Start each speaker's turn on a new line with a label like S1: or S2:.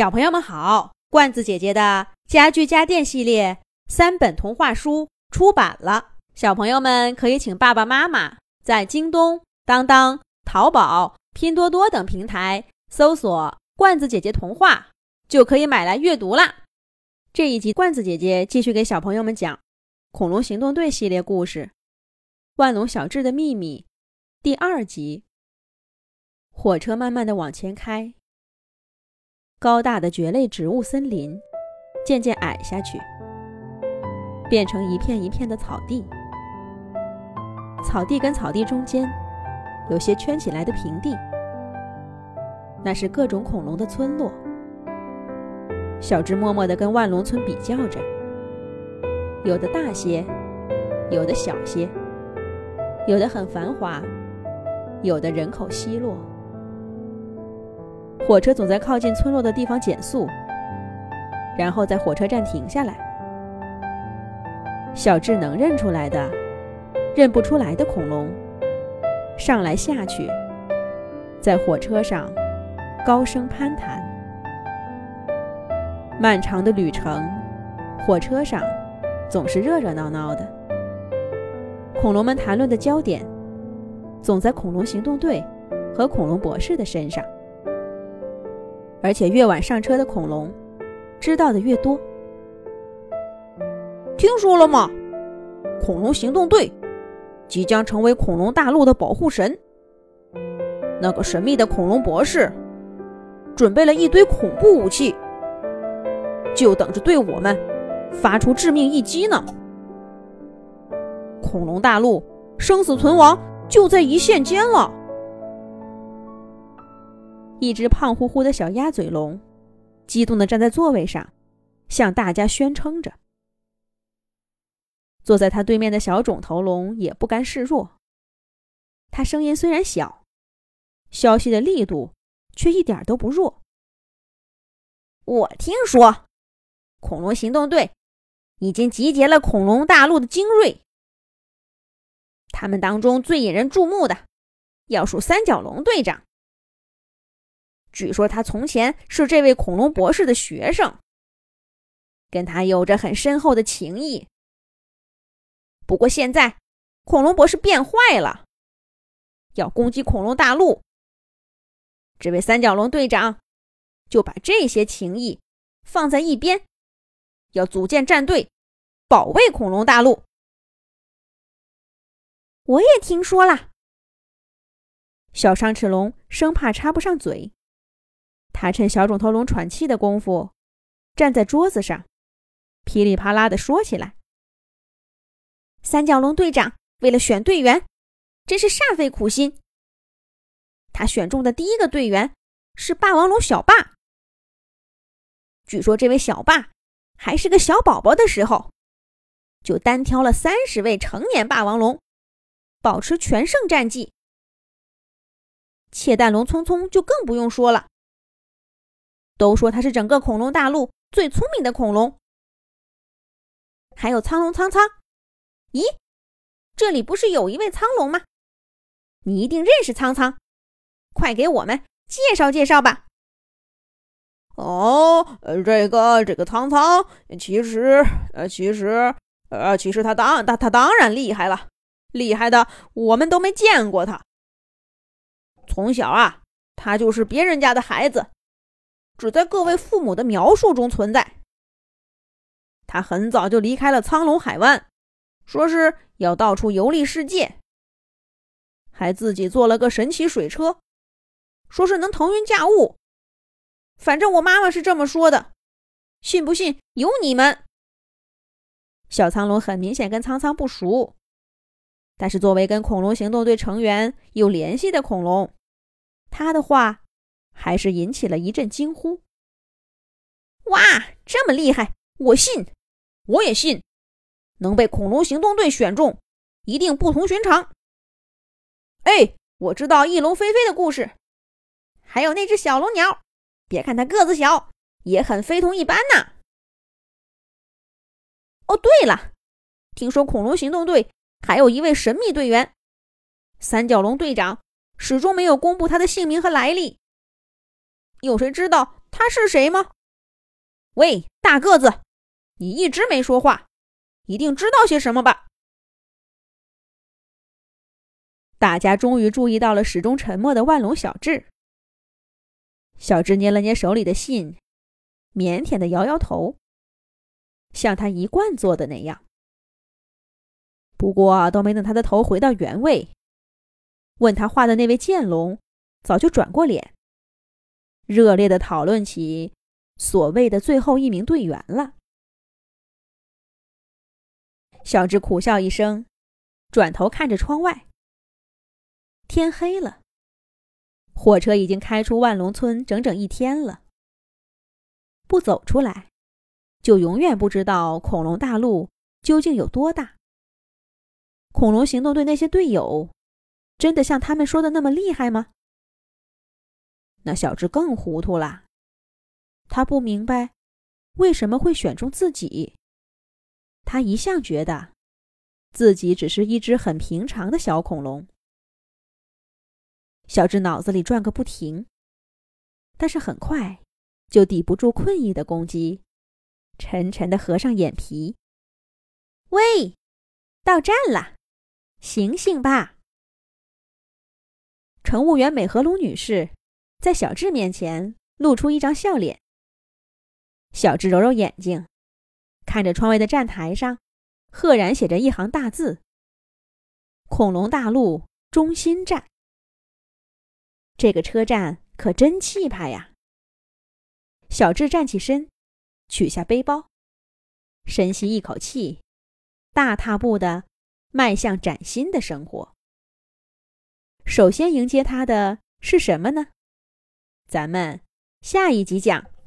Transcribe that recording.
S1: 小朋友们好，罐子姐姐的家具家电系列三本童话书出版了，小朋友们可以请爸爸妈妈在京东、当当、淘宝、拼多多等平台搜索“罐子姐姐童话”，就可以买来阅读啦。这一集，罐子姐姐继续给小朋友们讲《恐龙行动队》系列故事《万龙小智的秘密》第二集。火车慢慢的往前开。高大的蕨类植物森林渐渐矮下去，变成一片一片的草地。草地跟草地中间有些圈起来的平地，那是各种恐龙的村落。小智默默地跟万龙村比较着，有的大些，有的小些，有的很繁华，有的人口稀落。火车总在靠近村落的地方减速，然后在火车站停下来。小智能认出来的，认不出来的恐龙，上来下去，在火车上高声攀谈。漫长的旅程，火车上总是热热闹闹的。恐龙们谈论的焦点，总在恐龙行动队和恐龙博士的身上。而且越晚上车的恐龙，知道的越多。
S2: 听说了吗？恐龙行动队即将成为恐龙大陆的保护神。那个神秘的恐龙博士准备了一堆恐怖武器，就等着对我们发出致命一击呢。恐龙大陆生死存亡就在一线间了。
S1: 一只胖乎乎的小鸭嘴龙，激动地站在座位上，向大家宣称着。坐在他对面的小肿头龙也不甘示弱。他声音虽然小，消息的力度却一点都不弱。
S2: 我听说，恐龙行动队已经集结了恐龙大陆的精锐。他们当中最引人注目的，要数三角龙队长。据说他从前是这位恐龙博士的学生，跟他有着很深厚的情谊。不过现在，恐龙博士变坏了，要攻击恐龙大陆。这位三角龙队长就把这些情谊放在一边，要组建战队，保卫恐龙大陆。
S3: 我也听说了，
S1: 小伤齿龙生怕插不上嘴。他趁小肿头龙喘气的功夫，站在桌子上，噼里啪啦地说起来：“
S3: 三角龙队长为了选队员，真是煞费苦心。他选中的第一个队员是霸王龙小霸。据说这位小霸还是个小宝宝的时候，就单挑了三十位成年霸王龙，保持全胜战绩。窃蛋龙匆匆就更不用说了。”都说它是整个恐龙大陆最聪明的恐龙。还有苍龙苍苍，咦，这里不是有一位苍龙吗？你一定认识苍苍，快给我们介绍介绍吧。
S2: 哦，呃，这个这个苍苍，其实呃，其实呃，其实他当他他当然厉害了，厉害的我们都没见过他。从小啊，他就是别人家的孩子。只在各位父母的描述中存在。他很早就离开了苍龙海湾，说是要到处游历世界，还自己做了个神奇水车，说是能腾云驾雾。反正我妈妈是这么说的，信不信由你们。
S1: 小苍龙很明显跟苍苍不熟，但是作为跟恐龙行动队成员有联系的恐龙，他的话。还是引起了一阵惊呼。
S3: 哇，这么厉害！我信，
S2: 我也信，能被恐龙行动队选中，一定不同寻常。哎，我知道翼龙飞飞的故事，
S3: 还有那只小龙鸟，别看它个子小，也很非同一般呐。哦，对了，听说恐龙行动队还有一位神秘队员，三角龙队长始终没有公布他的姓名和来历。有谁知道他是谁吗？喂，大个子，你一直没说话，一定知道些什么吧？
S1: 大家终于注意到了始终沉默的万龙小智。小智捏了捏手里的信，腼腆的摇摇头，像他一贯做的那样。不过，都没等他的头回到原位，问他话的那位剑龙早就转过脸，热烈的讨论起所谓的最后一名队员了。小智苦笑一声，转头看着窗外。天黑了，火车已经开出万龙村整整一天了。不走出来，就永远不知道恐龙大陆究竟有多大。恐龙行动队那些队友，真的像他们说的那么厉害吗？那小智更糊涂了，他不明白为什么会选中自己。他一向觉得自己只是一只很平常的小恐龙。小智脑子里转个不停，但是很快就抵不住困意的攻击，沉沉的合上眼皮。
S3: 喂，到站了。醒醒吧！
S1: 乘务员美和龙女士在小智面前露出一张笑脸。小智揉揉眼睛，看着窗外的站台上，赫然写着一行大字：“恐龙大陆中心站。”这个车站可真气派呀！小智站起身，取下背包，深吸一口气，大踏步的。迈向崭新的生活。首先迎接他的是什么呢？咱们下一集讲。